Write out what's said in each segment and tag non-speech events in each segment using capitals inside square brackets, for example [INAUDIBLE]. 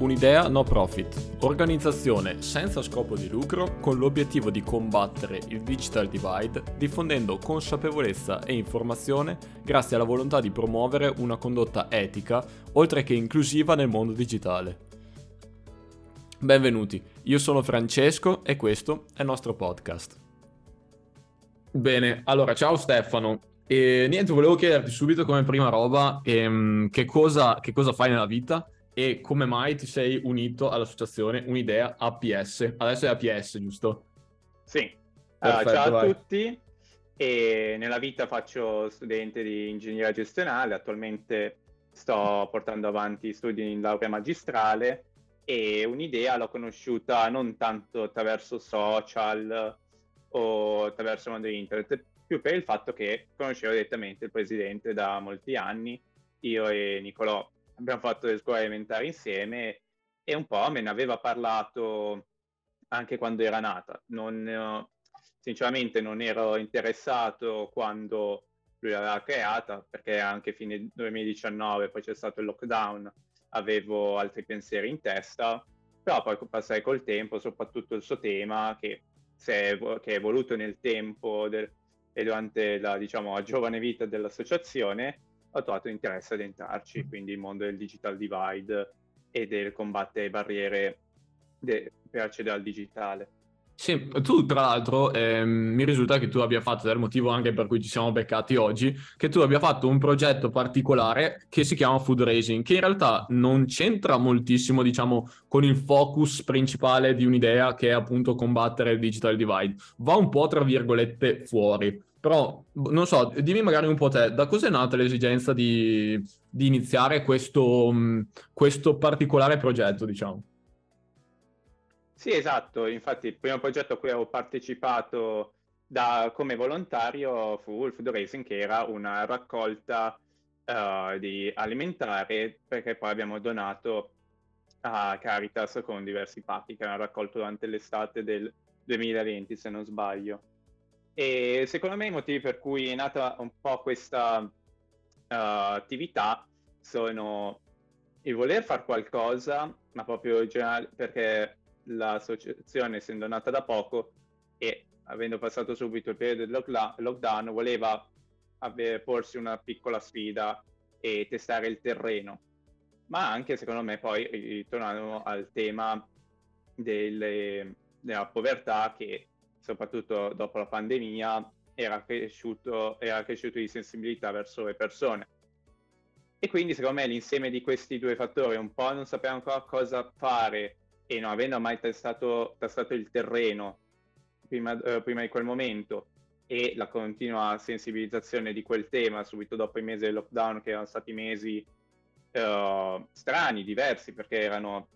un'idea no profit, organizzazione senza scopo di lucro con l'obiettivo di combattere il digital divide diffondendo consapevolezza e informazione grazie alla volontà di promuovere una condotta etica oltre che inclusiva nel mondo digitale. Benvenuti, io sono Francesco e questo è il nostro podcast. Bene, allora ciao Stefano. E niente, volevo chiederti subito come prima roba ehm, che, cosa, che cosa fai nella vita e come mai ti sei unito all'associazione Un'idea APS. Adesso è APS, giusto? Sì. Perfetto, uh, ciao a vai. tutti. E nella vita faccio studente di ingegneria gestionale, attualmente sto portando avanti studi in laurea magistrale e un'idea l'ho conosciuta non tanto attraverso social o attraverso il mondo internet, più per il fatto che conoscevo direttamente il presidente da molti anni, io e Nicolò abbiamo fatto le scuole elementari insieme e un po' me ne aveva parlato anche quando era nata. Non, sinceramente non ero interessato quando lui l'aveva creata, perché anche fine 2019, poi c'è stato il lockdown, avevo altri pensieri in testa, però poi passare col tempo, soprattutto il suo tema, che, è, che è evoluto nel tempo del, e durante la, diciamo, la giovane vita dell'associazione, ho trovato interesse ad entrarci, quindi il mondo del digital divide e del combattere barriere de- per accedere al digitale. Sì, tu tra l'altro eh, mi risulta che tu abbia fatto, ed è il motivo anche per cui ci siamo beccati oggi, che tu abbia fatto un progetto particolare che si chiama Food Racing, che in realtà non c'entra moltissimo, diciamo, con il focus principale di un'idea che è appunto combattere il digital divide. Va un po', tra virgolette, fuori. Però, non so, dimmi magari un po' te, da cosa è nata l'esigenza di, di iniziare questo, questo particolare progetto, diciamo? Sì, esatto, infatti il primo progetto a cui ho partecipato da, come volontario fu il Food Racing, che era una raccolta uh, di alimentare, perché poi abbiamo donato a Caritas con diversi pacchi che hanno raccolto durante l'estate del 2020, se non sbaglio. E secondo me i motivi per cui è nata un po' questa uh, attività sono il voler fare qualcosa, ma proprio generale, perché l'associazione, essendo nata da poco e avendo passato subito il periodo del lockdown, voleva avere, porsi una piccola sfida e testare il terreno. Ma anche, secondo me, poi ritornando al tema delle, della povertà che, soprattutto dopo la pandemia, era cresciuto, era cresciuto di sensibilità verso le persone. E quindi, secondo me, l'insieme di questi due fattori, un po' non sapevamo ancora cosa fare e non avendo mai testato, testato il terreno prima, eh, prima, di quel momento e la continua sensibilizzazione di quel tema subito dopo i mesi del lockdown che erano stati mesi eh, strani, diversi perché erano,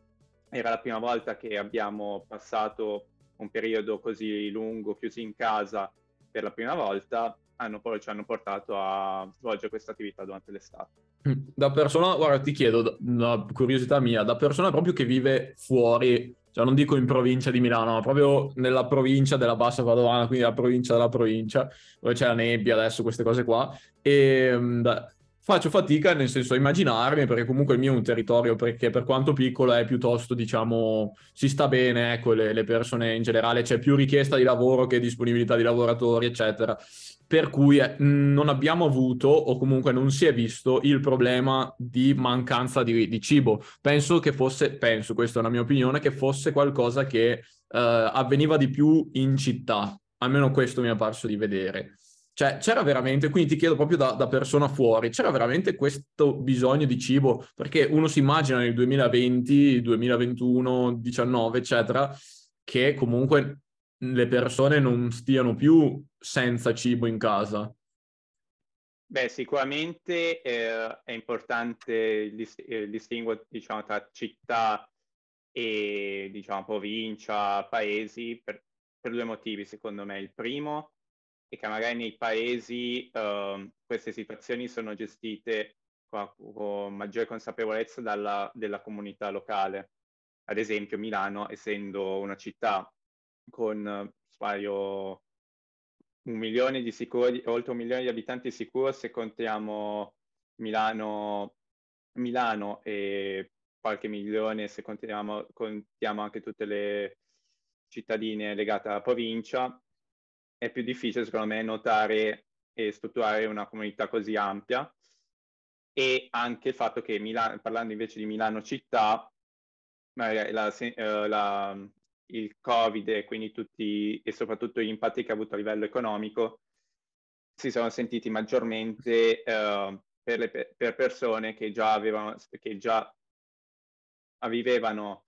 era la prima volta che abbiamo passato un periodo così lungo chiusi in casa per la prima volta hanno ci hanno portato a svolgere questa attività durante l'estate. Da persona, guarda, ti chiedo, una curiosità mia, da persona proprio che vive fuori, cioè non dico in provincia di Milano, ma proprio nella provincia della Bassa Padovana, quindi la provincia della provincia, dove c'è la nebbia adesso, queste cose qua, e da, faccio fatica nel senso a immaginarmi, perché comunque il mio è un territorio perché per quanto piccolo è piuttosto, diciamo, si sta bene, ecco, le, le persone in generale, c'è più richiesta di lavoro che disponibilità di lavoratori, eccetera per cui eh, non abbiamo avuto o comunque non si è visto il problema di mancanza di, di cibo. Penso che fosse, penso, questa è una mia opinione, che fosse qualcosa che eh, avveniva di più in città, almeno questo mi è parso di vedere. Cioè, c'era veramente, quindi ti chiedo proprio da, da, persona fuori, c'era veramente questo bisogno di cibo? Perché uno si immagina nel 2020, 2021, 19, eccetera, che comunque le persone non stiano più senza cibo in casa? Beh, sicuramente eh, è importante il, dis- il distinguo diciamo, tra città e diciamo, provincia, paesi, per, per, due motivi secondo me. Il primo è che magari nei paesi eh, queste situazioni sono gestite con, con maggiore consapevolezza dalla, della comunità locale. Ad esempio Milano, essendo una città con sbaglio un milione di sicuri, oltre un milione di abitanti sicuro se contiamo Milano, Milano e qualche milione se contiamo, contiamo anche tutte le cittadine legate alla provincia, è più difficile secondo me notare e strutturare una comunità così ampia. E anche il fatto che Milano, parlando invece di Milano città, la, uh, la, il Covid e quindi tutti e soprattutto gli impatti che ha avuto a livello economico si sono sentiti maggiormente uh, per, le, per, persone che già avevano che già vivevano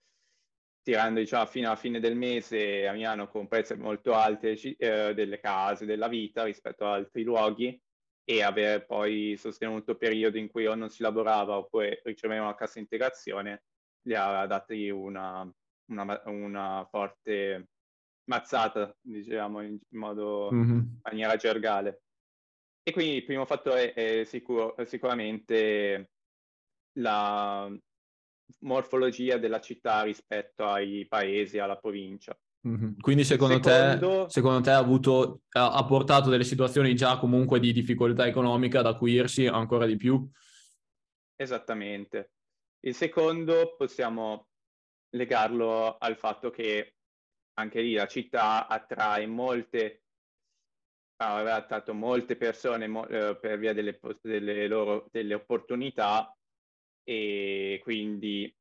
tirando diciamo fino alla fine del mese a Milano con prezzi molto alti eh, delle case, della vita rispetto ad altri luoghi e aver poi sostenuto periodi in cui o non si lavorava oppure riceveva una cassa integrazione, gli ha dati una, una, una forte mazzata, diciamo, in modo, mm-hmm. maniera gergale. E quindi il primo fattore è sicuro, sicuramente la morfologia della città rispetto ai paesi, alla provincia. Mm-hmm. Quindi secondo, secondo... Te, secondo te ha, avuto, ha portato delle situazioni già comunque di difficoltà economica ad acuirsi ancora di più? Esattamente. Il secondo possiamo legarlo al fatto che anche lì la città attrae molte, aveva attratto molte persone mo, eh, per via delle, delle loro delle opportunità e quindi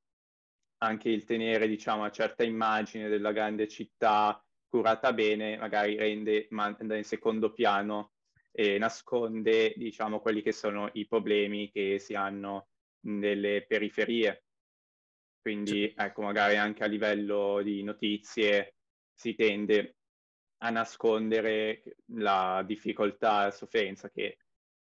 anche il tenere, diciamo, una certa immagine della grande città curata bene, magari rende, manda in secondo piano e nasconde, diciamo, quelli che sono i problemi che si hanno nelle periferie. Quindi, ecco, magari anche a livello di notizie si tende a nascondere la difficoltà e la sofferenza che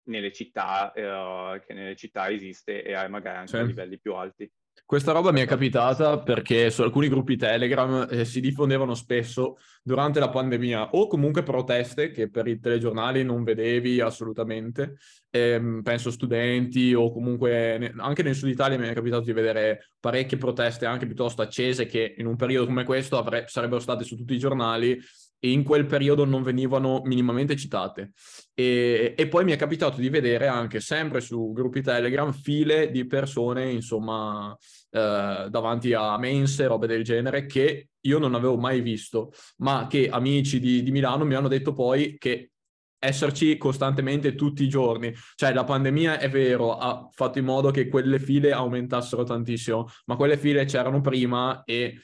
nelle città, eh, che nelle città esiste e magari anche sì. a livelli più alti. Questa roba mi è capitata perché su alcuni gruppi Telegram eh, si diffondevano spesso durante la pandemia o comunque proteste che per i telegiornali non vedevi assolutamente, ehm, penso studenti o comunque ne- anche nel sud Italia mi è capitato di vedere parecchie proteste anche piuttosto accese che in un periodo come questo avre- sarebbero state su tutti i giornali e in quel periodo non venivano minimamente citate. E, e, poi mi è capitato di vedere anche sempre su gruppi Telegram file di persone, insomma, eh, davanti a mense, robe del genere, che io non avevo mai visto, ma che amici di, di Milano mi hanno detto poi che esserci costantemente tutti i giorni. Cioè la pandemia è vero, ha fatto in modo che quelle file aumentassero tantissimo, ma quelle file c'erano prima e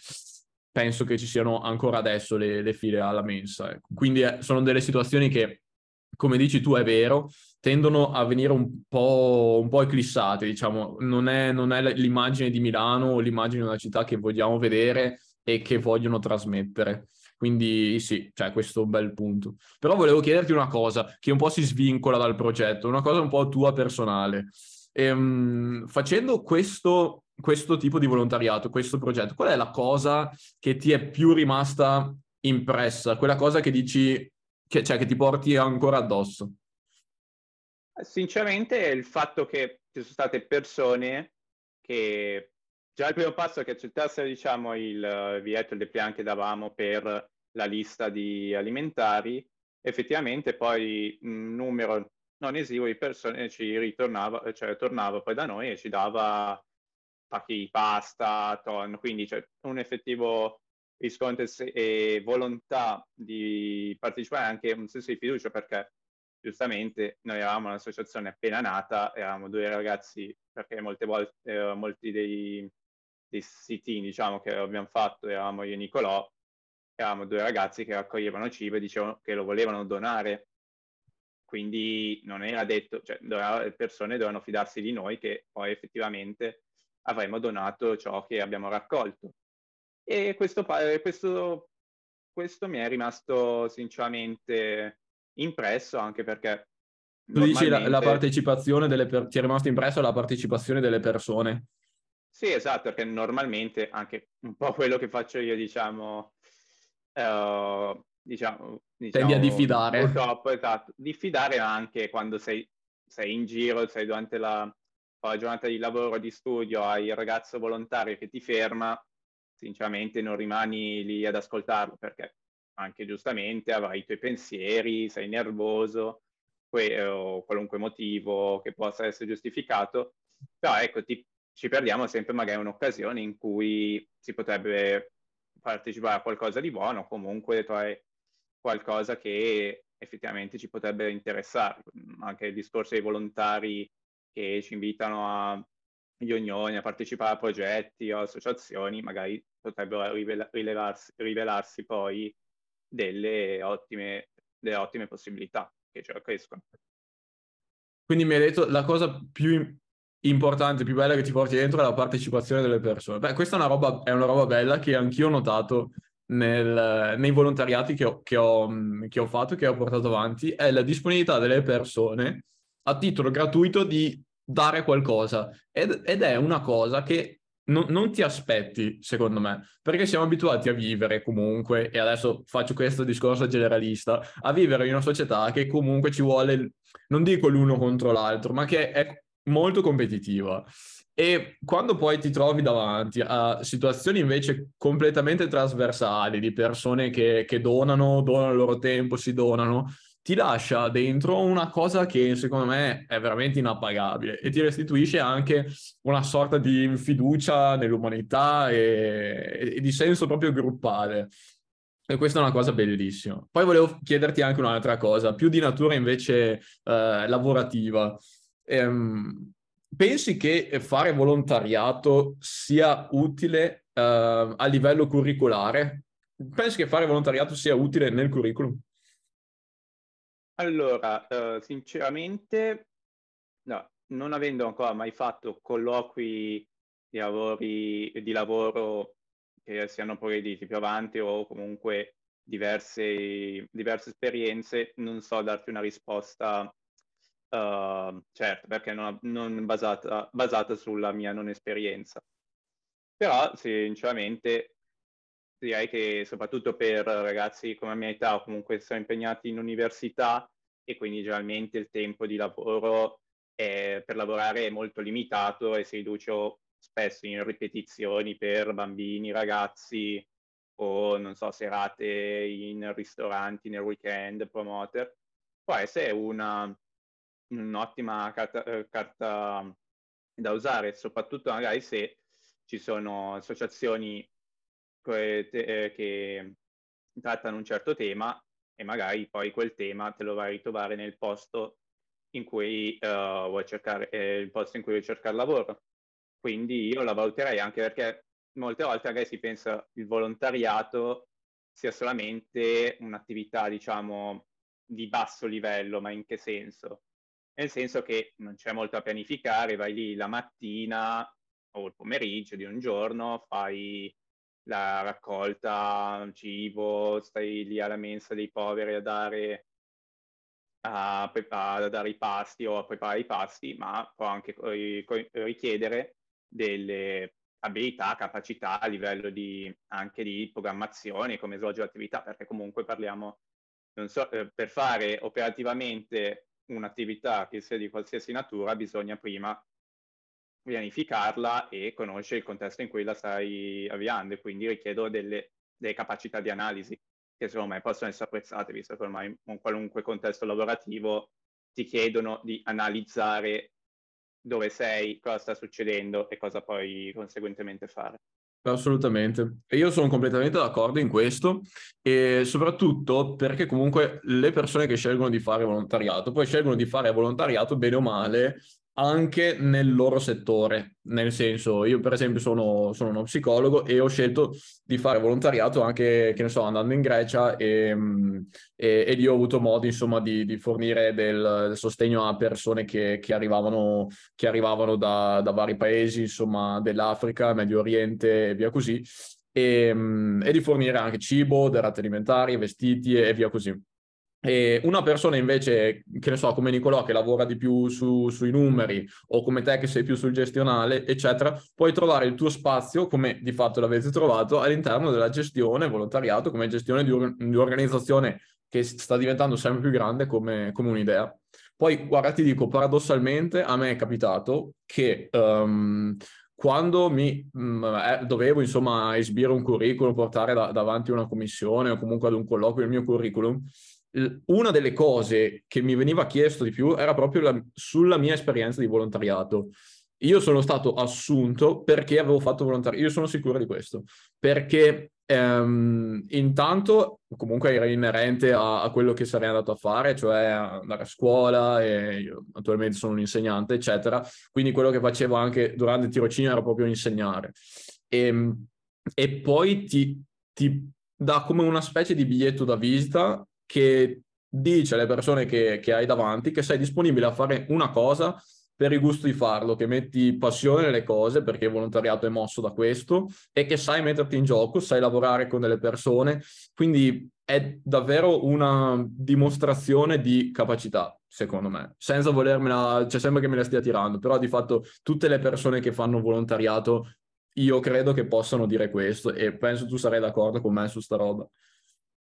penso che ci siano ancora adesso le, le file alla mensa. Ecco. Quindi eh, sono delle situazioni che, come dici tu, è vero, tendono a venire un po', un po eclissate, diciamo. Non è, non è l'immagine di Milano o l'immagine di una città che vogliamo vedere e che vogliono trasmettere. Quindi sì, cioè questo è un bel punto. Però volevo chiederti una cosa che un po' si svincola dal progetto, una cosa un po' tua personale. Ehm, facendo questo questo tipo di volontariato, questo progetto, qual è la cosa che ti è più rimasta impressa? Quella cosa che dici, che, cioè che ti porti ancora addosso? Sinceramente è il fatto che ci sono state persone che già il primo passo che accettassero diciamo il biglietto, il depliant che davamo per la lista di alimentari, effettivamente poi un numero non esiguo di persone ci ritornava, cioè tornava poi da noi e ci dava pacchi di pasta, tonno, quindi c'è un effettivo riscontro e volontà di partecipare anche un senso di fiducia perché giustamente noi eravamo un'associazione appena nata, eravamo due ragazzi perché molte volte eh, molti dei, dei siti diciamo che abbiamo fatto eravamo io e Nicolò, eravamo due ragazzi che raccoglievano cibo e dicevano che lo volevano donare. Quindi non era detto, cioè le persone dovevano fidarsi di noi che poi effettivamente avremmo donato ciò che abbiamo raccolto. E questo, questo, questo mi è rimasto sinceramente impresso anche perché... Tu dici la, la partecipazione delle persone, ti è rimasto impresso la partecipazione delle persone? Sì, esatto, perché normalmente anche un po' quello che faccio io, diciamo, uh, diciamo, diciamo tendi a diffidare. Purtroppo, esatto, diffidare anche quando sei, sei in giro, sei durante la, la giornata di lavoro, di studio, hai il ragazzo volontario che ti ferma, sinceramente non rimani lì ad ascoltarlo perché anche giustamente avrai i tuoi pensieri, sei nervoso que- o qualunque motivo che possa essere giustificato, però ecco, ti, ci perdiamo sempre magari un'occasione in cui si potrebbe partecipare a qualcosa di buono, comunque trovare qualcosa che effettivamente ci potrebbe interessare. Anche il discorso dei volontari che ci invitano a ognoni a partecipare a progetti o associazioni, magari potrebbero rivelarsi, poi delle ottime, delle ottime possibilità che ce la crescono. Quindi mi hai detto la cosa più importante, più bella che ti porti dentro è la partecipazione delle persone. Beh, questa è una roba, è una roba bella che anch'io ho notato nel, nei volontariati che ho, che, ho, che ho fatto, che ho portato avanti, è la disponibilità delle persone a titolo gratuito di dare qualcosa. Ed, ed è una cosa che non, non, ti aspetti, secondo me, perché siamo abituati a vivere comunque, e adesso faccio questo discorso generalista, a vivere in una società che comunque ci vuole, non dico l'uno contro l'altro, ma che è molto competitiva. E quando poi ti trovi davanti a situazioni invece completamente trasversali di persone che, che donano, donano il loro tempo, si donano, ti lascia dentro una cosa che secondo me è veramente inappagabile e ti restituisce anche una sorta di fiducia nell'umanità e, e di senso proprio gruppale. E questa è una cosa bellissima. Poi volevo chiederti anche un'altra cosa, più di natura invece eh, lavorativa. Ehm, pensi che fare volontariato sia utile eh, a livello curriculare? Pensi che fare volontariato sia utile nel curriculum? Allora, uh, sinceramente, no, non avendo ancora mai fatto colloqui di, lavori, di lavoro che siano progrediti più avanti o comunque diverse, diverse esperienze, non so darti una risposta uh, certa, perché non, non basata, basata sulla mia non esperienza. Però, sinceramente, direi che soprattutto per ragazzi come la mia età o comunque sono impegnati in università e quindi generalmente il tempo di lavoro è, per lavorare è molto limitato e si riduce spesso in ripetizioni per bambini, ragazzi o non so, serate in ristoranti nel weekend, promoter. Può essere una, un'ottima carta, eh, carta da usare, soprattutto magari se ci sono associazioni che, eh, che trattano un certo tema e magari poi quel tema te lo vai a ritrovare nel posto in cui uh, vuoi cercare, eh, il posto in cui vuoi cercare lavoro. Quindi io la valuterei anche perché molte volte magari si pensa il volontariato sia solamente un'attività, diciamo, di basso livello, ma in che senso? Nel senso che non c'è molto a pianificare, vai lì la mattina o il pomeriggio di un giorno, fai la raccolta cibo, stai lì alla mensa dei poveri a dare, a, a dare i pasti o a preparare i pasti, ma può anche richiedere delle abilità, capacità a livello di, anche di programmazione, come svolgere l'attività, perché comunque parliamo, non so, eh, per fare operativamente un'attività che sia di qualsiasi natura bisogna prima pianificarla e conoscere il contesto in cui la stai avviando e quindi richiedo delle, delle capacità di analisi che secondo me possono essere apprezzate, visto che ormai in qualunque contesto lavorativo ti chiedono di analizzare dove sei, cosa sta succedendo e cosa puoi conseguentemente fare. Assolutamente. Io sono completamente d'accordo in questo e soprattutto perché comunque le persone che scelgono di fare volontariato, poi scelgono di fare volontariato bene o male anche nel loro settore, nel senso io per esempio sono, sono, uno psicologo e ho scelto di fare volontariato anche, che ne so, andando in Grecia e, e, e lì ho avuto modo insomma di, di fornire del, del, sostegno a persone che, che arrivavano, che arrivavano da, da, vari paesi, insomma dell'Africa, Medio Oriente e via così e, e di fornire anche cibo, derrate alimentari, vestiti e via così. E una persona invece, che ne so, come Nicolò, che lavora di più su, sui numeri, o come te che sei più sul gestionale, eccetera, puoi trovare il tuo spazio, come di fatto l'avete trovato, all'interno della gestione, volontariato, come gestione di, un, di un'organizzazione che sta diventando sempre più grande come, come, un'idea. Poi, guarda, ti dico, paradossalmente, a me è capitato che um, quando mi mh, mm, eh, dovevo, insomma, esibire un curriculum, portare da, davanti una commissione o comunque ad un colloquio il mio curriculum, una delle cose che mi veniva chiesto di più era proprio la, sulla mia esperienza di volontariato. io sono stato assunto perché avevo fatto volontariato, io sono sicuro di questo, perché ehm, intanto comunque era inerente a, a, quello che sarei andato a fare, cioè andare a scuola e io attualmente sono un insegnante, eccetera, quindi quello che facevo anche durante il tirocinio era proprio insegnare. E, ehm, e poi ti, ti dà come una specie di biglietto da visita che dice alle persone che, che hai davanti che sei disponibile a fare una cosa per il gusto di farlo, che metti passione nelle cose perché il volontariato è mosso da questo e che sai metterti in gioco, sai lavorare con delle persone, quindi è davvero una dimostrazione di capacità, secondo me, senza volermela, cioè sembra che me la stia tirando, però di fatto tutte le persone che fanno volontariato io credo che possano dire questo e penso tu sarai d'accordo con me su sta roba.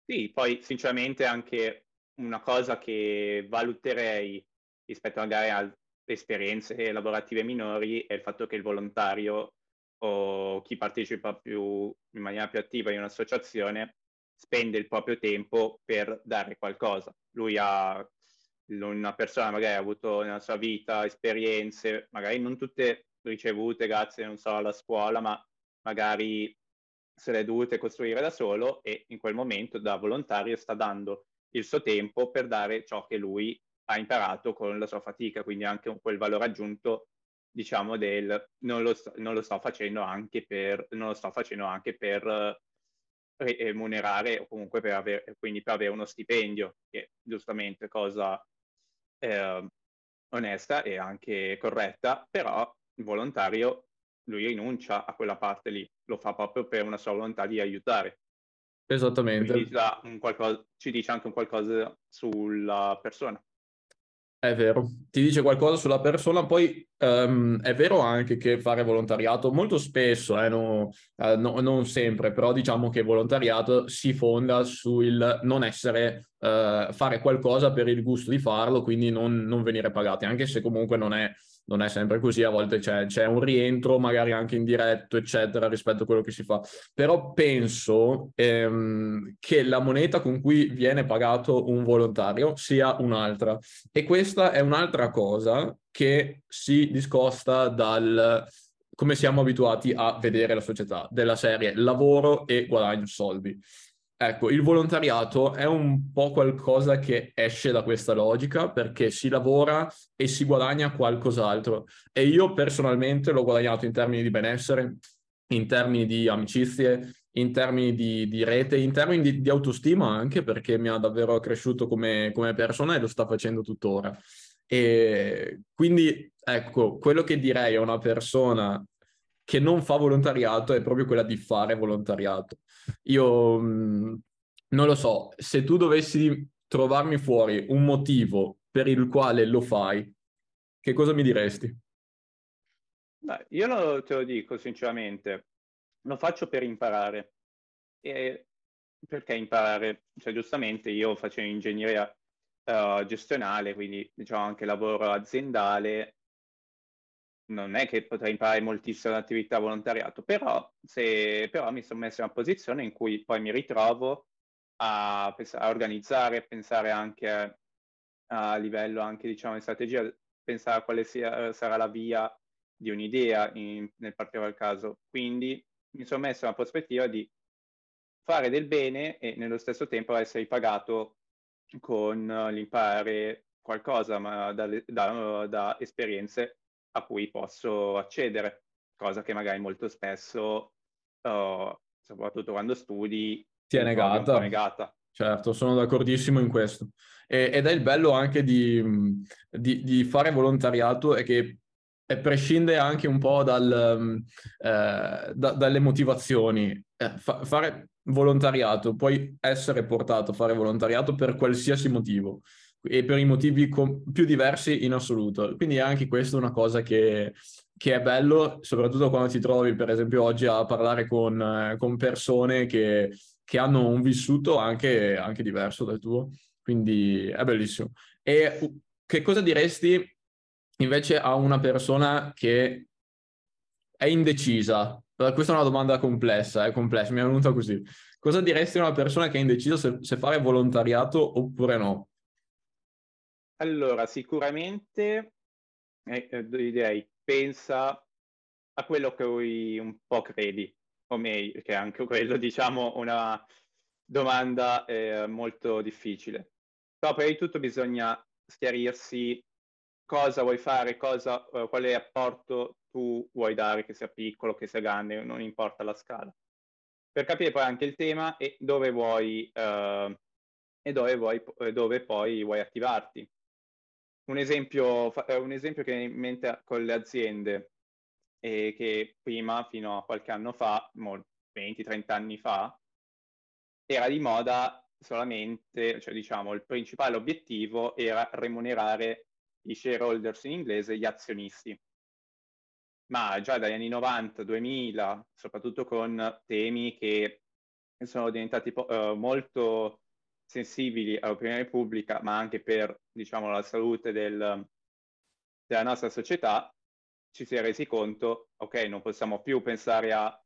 Sì, poi sinceramente anche una cosa che valuterei rispetto magari a esperienze lavorative minori è il fatto che il volontario o chi partecipa più, in maniera più attiva in un'associazione spende il proprio tempo per dare qualcosa. Lui ha una persona magari ha avuto nella sua vita esperienze, magari non tutte ricevute grazie, non so, alla scuola, ma magari se le è dovute costruire da solo e in quel momento da volontario sta dando il suo tempo per dare ciò che lui ha imparato con la sua fatica, quindi anche quel valore aggiunto, diciamo, del non lo, sto, non lo sto facendo anche per, non lo sto facendo anche per eh, remunerare o comunque per avere, quindi per avere uno stipendio, che giustamente cosa eh, onesta e anche corretta, però il volontario lui rinuncia a quella parte lì, lo fa proprio per una sua volontà di aiutare. Esattamente. Quindi ci dice anche un qualcosa sulla persona. È vero, ti dice qualcosa sulla persona, poi um, è vero anche che fare volontariato molto spesso, eh, no, uh, no, non sempre, però diciamo che volontariato si fonda sul non essere, uh, fare qualcosa per il gusto di farlo, quindi non, non venire pagati, anche se comunque non è non è sempre così, a volte c'è, c'è, un rientro, magari anche indiretto, eccetera, rispetto a quello che si fa. Però penso ehm, che la moneta con cui viene pagato un volontario sia un'altra. E questa è un'altra cosa che si discosta dal come siamo abituati a vedere la società, della serie lavoro e guadagno soldi. Ecco, il volontariato è un po' qualcosa che esce da questa logica perché si lavora e si guadagna qualcos'altro. E io personalmente l'ho guadagnato in termini di benessere, in termini di amicizie, in termini di, di rete, in termini di, di, autostima anche perché mi ha davvero cresciuto come, come persona e lo sta facendo tuttora. E quindi, ecco, quello che direi a una persona che non fa volontariato è proprio quella di fare volontariato. Io mm, non lo so, se tu dovessi trovarmi fuori un motivo per il quale lo fai, che cosa mi diresti? Beh, io lo, te lo dico sinceramente, lo faccio per imparare. E perché imparare? Cioè, giustamente io facevo ingegneria uh, gestionale, quindi diciamo anche lavoro aziendale non è che potrei imparare moltissimo l'attività volontariato, però, se, però mi sono messo in una posizione in cui poi mi ritrovo a, a organizzare, a pensare anche a, livello anche diciamo di strategia, pensare a quale sia, sarà la via di un'idea in, nel particolare caso. Quindi mi sono messo in una prospettiva di fare del bene e nello stesso tempo essere pagato con l'imparare qualcosa ma da, da, da esperienze a cui posso accedere, cosa che magari molto spesso, uh, soprattutto quando studi, ti è negata. negata. Certo, sono d'accordissimo in questo. E, ed è il bello anche di, di, di fare volontariato è che prescinde anche un po' dal, eh, da, dalle motivazioni. Eh, fa, fare volontariato, puoi essere portato a fare volontariato per qualsiasi motivo e per i motivi com- più diversi in assoluto. Quindi è anche questa una cosa che, che, è bello, soprattutto quando ti trovi, per esempio, oggi a parlare con, con persone che, che, hanno un vissuto anche, anche diverso dal tuo. Quindi è bellissimo. E che cosa diresti invece a una persona che è indecisa? Questa è una domanda complessa, è complessa, mi è venuta così. Cosa diresti a una persona che è indecisa se, se fare volontariato oppure no? Allora, sicuramente eh, eh direi pensa a quello che un po' credi, o meglio, che è anche quello, [LAUGHS] diciamo, una domanda eh, molto difficile. Però prima di tutto bisogna schiarirsi cosa vuoi fare, cosa, uh, quale apporto tu vuoi dare, che sia piccolo, che sia grande, non importa la scala. Per capire poi anche il tema e dove vuoi, uh, e dove, vuoi, dove poi vuoi attivarti. Un esempio, un esempio che in mente con le aziende, e che prima, fino a qualche anno fa, 20-30 anni fa, era di moda solamente, cioè diciamo, il principale obiettivo era remunerare i shareholders in inglese, gli azionisti. Ma già dagli anni 90, 2000, soprattutto con temi che sono diventati uh, molto sensibili all'opinione pubblica, ma anche per, diciamo, la salute del, della nostra società, ci si è resi conto, ok, non possiamo più pensare a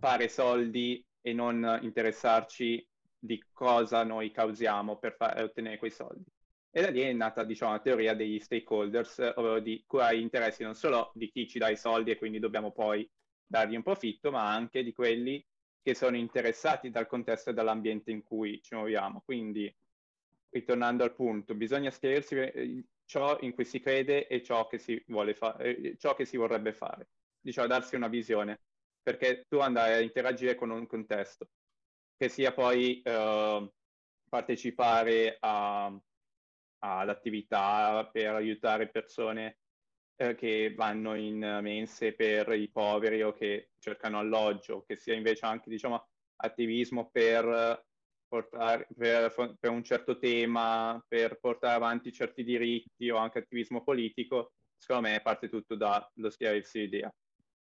fare soldi e non interessarci di cosa noi causiamo per far, ottenere quei soldi. E da lì è nata, diciamo, la teoria degli stakeholders, ovvero di gli interessi non solo di chi ci dà i soldi e quindi dobbiamo poi dargli un profitto, ma anche di quelli che sono interessati dal contesto e dall'ambiente in cui ci muoviamo. Quindi, ritornando al punto, bisogna schiarirsi eh, ciò in cui si crede e ciò che si, vuole fare, eh, ciò che si vorrebbe fare, diciamo darsi una visione, perché tu andrai a interagire con un contesto, che sia poi eh, partecipare a, ad per aiutare persone eh, che vanno in mense per i poveri o che cercano alloggio, che sia invece anche diciamo, attivismo per portare, per, per, un certo tema, per portare avanti certi diritti o anche attivismo politico, secondo me parte tutto dallo schiarirsi l'idea.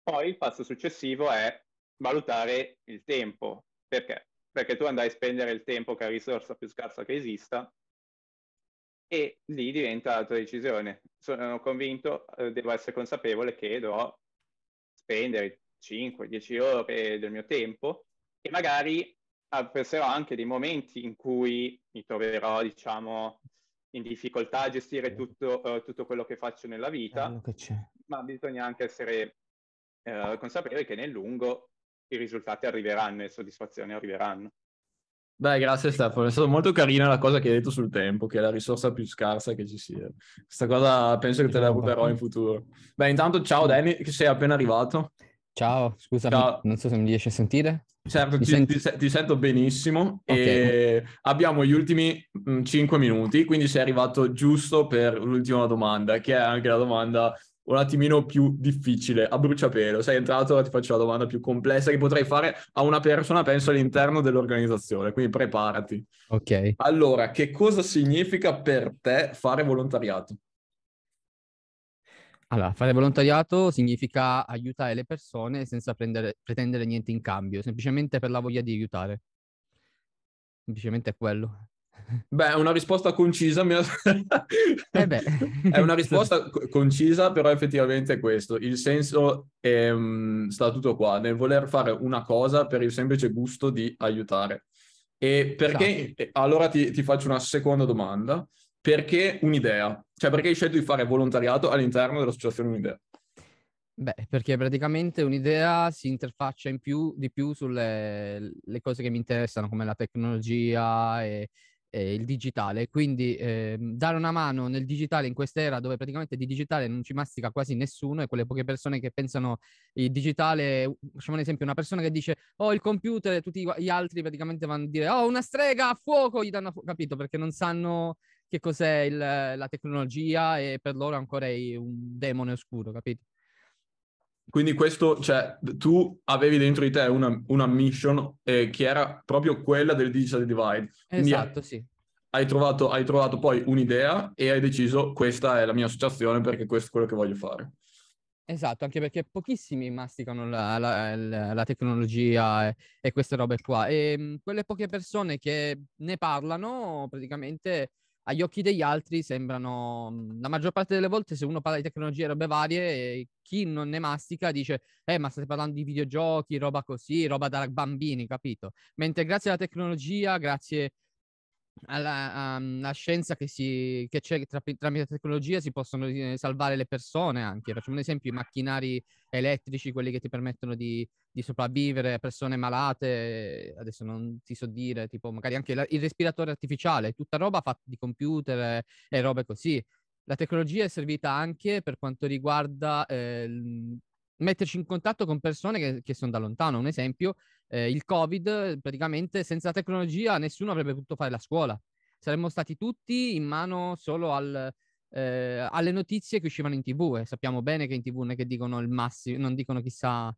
Poi il passo successivo è valutare il tempo. Perché? Perché tu andai a spendere il tempo che è la risorsa più scarsa che esista e lì diventa la tua decisione. Sono convinto, eh, devo essere consapevole che dovrò spendere 5-10 ore del mio tempo e magari penserò anche dei momenti in cui mi troverò, diciamo, in difficoltà a gestire tutto, uh, tutto quello che faccio nella vita, ma bisogna anche essere uh, consapevoli che nel lungo i risultati arriveranno e le soddisfazioni arriveranno. Beh, grazie Stefano, è stata molto carina la cosa che hai detto sul tempo, che è la risorsa più scarsa che ci sia. Questa cosa penso che te la ruberò in futuro. Beh, intanto ciao Danny, che sei appena arrivato. Ciao, scusa, Ciao. non so se mi riesci a sentire. Certo, ti, senti... ti, ti sento benissimo okay. e abbiamo gli ultimi mh, mm, 5 minuti, quindi sei arrivato giusto per l'ultima domanda, che è anche la domanda un attimino più difficile, a bruciapelo. Sei entrato, ora ti faccio la domanda più complessa che potrei fare a una persona, penso, all'interno dell'organizzazione, quindi preparati. Ok. Allora, che cosa significa per te fare volontariato? Allora, fare volontariato significa aiutare le persone senza prendere, pretendere niente in cambio, semplicemente per la voglia di aiutare. Semplicemente è quello. Beh, è una risposta concisa. Mi... eh [LAUGHS] è una risposta concisa, però effettivamente è questo. Il senso è, um, sta tutto qua, nel voler fare una cosa per il semplice gusto di aiutare. E perché, esatto. allora ti, ti faccio una seconda domanda perché un'idea? Cioè, perché hai scelto di fare volontariato all'interno dell'associazione Un'idea? Beh, perché praticamente un'idea si interfaccia in più, di più sulle cose che mi interessano, come la tecnologia e, e il digitale. Quindi eh, dare una mano nel digitale in quest'era dove praticamente di digitale non ci mastica quasi nessuno e quelle poche persone che pensano il digitale, facciamo un esempio, una persona che dice oh il computer e tutti gli altri praticamente vanno a dire oh una strega a fuoco, gli danno fuoco, capito? Perché non sanno che cos'è il, la tecnologia e per loro ancora è un demone oscuro, capito? Quindi questo, cioè, tu avevi dentro di te una, una mission eh, che era proprio quella del digital divide. Esatto, sì. Hai trovato, hai trovato poi un'idea e hai deciso questa è la mia associazione perché questo è quello che voglio fare. Esatto, anche perché pochissimi masticano la, la, la, la tecnologia e, e, queste robe qua. E mh, quelle poche persone che ne parlano praticamente agli occhi degli altri sembrano, mhmm, la maggior parte delle volte se uno parla di tecnologie e robe varie, chi non ne mastica dice, eh ma state parlando di videogiochi, roba così, roba da bambini, capito? Mentre grazie alla tecnologia, grazie alla, alla scienza che, si, che c'è tra, tramite tecnologia si possono eh, salvare le persone anche. Facciamo un esempio, i macchinari elettrici, quelli che ti permettono di, di sopravvivere, persone malate, adesso non ti so dire, tipo magari anche la, il respiratore artificiale, tutta roba fatta di computer e robe così. La tecnologia è servita anche per quanto riguarda eh, metterci in contatto con persone che, che sono da lontano. Un esempio, eh, il Covid, praticamente senza tecnologia nessuno avrebbe potuto fare la scuola. Saremmo stati tutti in mano solo al, eh, alle notizie che uscivano in tv e sappiamo bene che in tv non è che dicono il massimo, non dicono chissà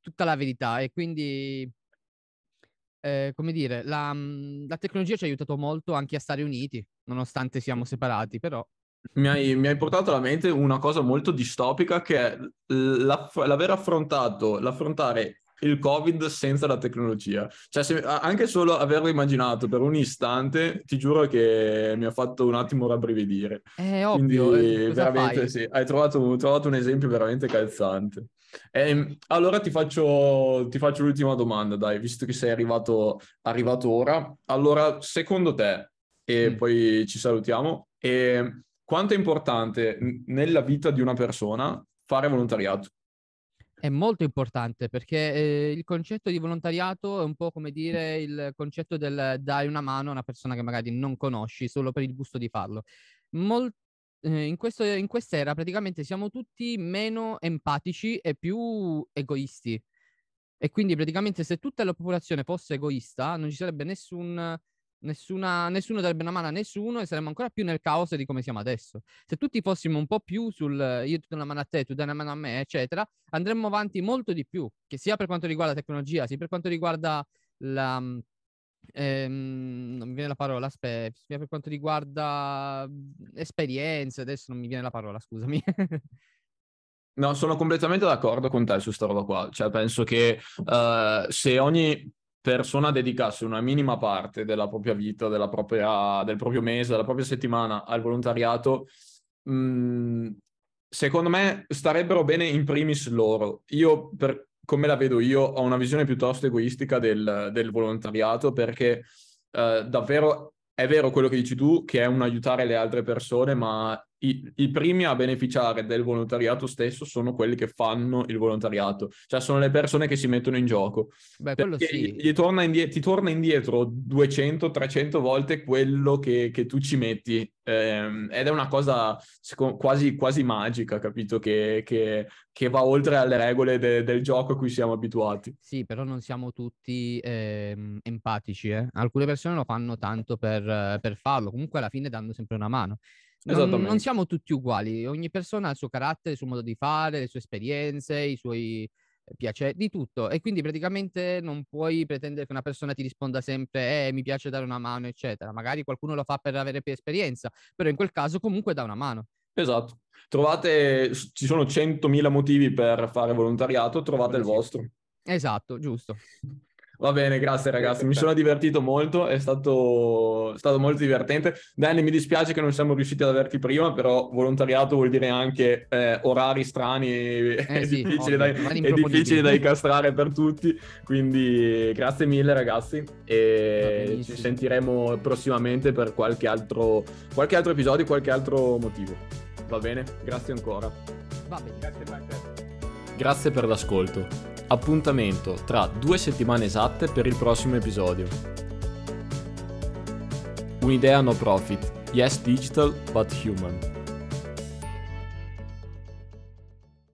tutta la verità e quindi eh, come dire, la, la, tecnologia ci ha aiutato molto anche a stare uniti, nonostante siamo separati, però mi hai, mi hai, portato alla mente una cosa molto distopica che è l'aver affrontato, l'affrontare il Covid senza la tecnologia. Cioè, se, anche solo averlo immaginato per un istante, ti giuro che mi ha fatto un attimo rabbrividire. È ovvio. Quindi, eh, veramente, sì, hai trovato, trovato, un esempio veramente calzante. E, ehm, allora ti faccio, ti faccio, l'ultima domanda, dai, visto che sei arrivato, arrivato ora. Allora, secondo te, e mm. poi ci salutiamo, e quanto è importante nella vita di una persona fare volontariato? È molto importante perché eh, il concetto di volontariato è un po' come dire il concetto del dare una mano a una persona che magari non conosci solo per il gusto di farlo. Mol- eh, in, questo, in quest'era praticamente siamo tutti meno empatici e più egoisti. E quindi praticamente se tutta la popolazione fosse egoista non ci sarebbe nessun Nessuna, nessuno darebbe una mano a nessuno e saremmo ancora più nel caos di come siamo adesso. Se tutti fossimo un po' più sul io ti do una mano a te, tu dai una mano a me, eccetera, andremmo avanti molto di più, che sia per quanto riguarda la tecnologia, sia per quanto riguarda la... Ehm, non mi viene la parola, aspetta, sia per quanto riguarda esperienze, adesso non mi viene la parola, scusami. No, sono completamente d'accordo con te su sta roba qua. Cioè, penso che uh, se ogni persona dedicasse una minima parte della propria vita, della propria, del proprio mese, della propria settimana al volontariato, mh, mm, secondo me starebbero bene in primis loro. Io, per come la vedo io, ho una visione piuttosto egoistica del, del volontariato perché eh, davvero è vero quello che dici tu, che è un aiutare le altre persone, ma i, i, primi a beneficiare del volontariato stesso sono quelli che fanno il volontariato, cioè sono le persone che si mettono in gioco. Beh, quello sì. Gli torna indietro, ti torna indietro 200-300 volte quello che, che tu ci metti eh, ed è una cosa quasi, quasi magica, capito? Che, che, che, va oltre alle regole de, del gioco a cui siamo abituati. Sì, però non siamo tutti eh, empatici. Eh? Alcune persone lo fanno tanto per, per farlo, comunque alla fine danno sempre una mano. Non, non, siamo tutti uguali, ogni persona ha il suo carattere, il suo modo di fare, le sue esperienze, i suoi eh, piaceri, di tutto. E quindi praticamente non puoi pretendere che una persona ti risponda sempre, eh, mi piace dare una mano, eccetera. Magari qualcuno lo fa per avere più esperienza, però in quel caso comunque dà una mano. Esatto. Trovate, ci sono 100.000 motivi per fare volontariato, trovate il vostro. Esatto, giusto. Va bene, grazie ragazzi, mi sono divertito molto, è stato, stato, molto divertente. Danny, mi dispiace che non siamo riusciti ad averti prima, però volontariato vuol dire anche eh, orari strani e eh sì, difficili, da, è difficili da incastrare per tutti, quindi grazie mille ragazzi e ci sentiremo prossimamente per qualche altro, qualche altro episodio, qualche altro motivo. Va bene? Grazie ancora. Va bene, grazie. Grazie per l'ascolto. Appuntamento tra due settimane esatte per il prossimo episodio. Un'idea no profit, yes digital but human.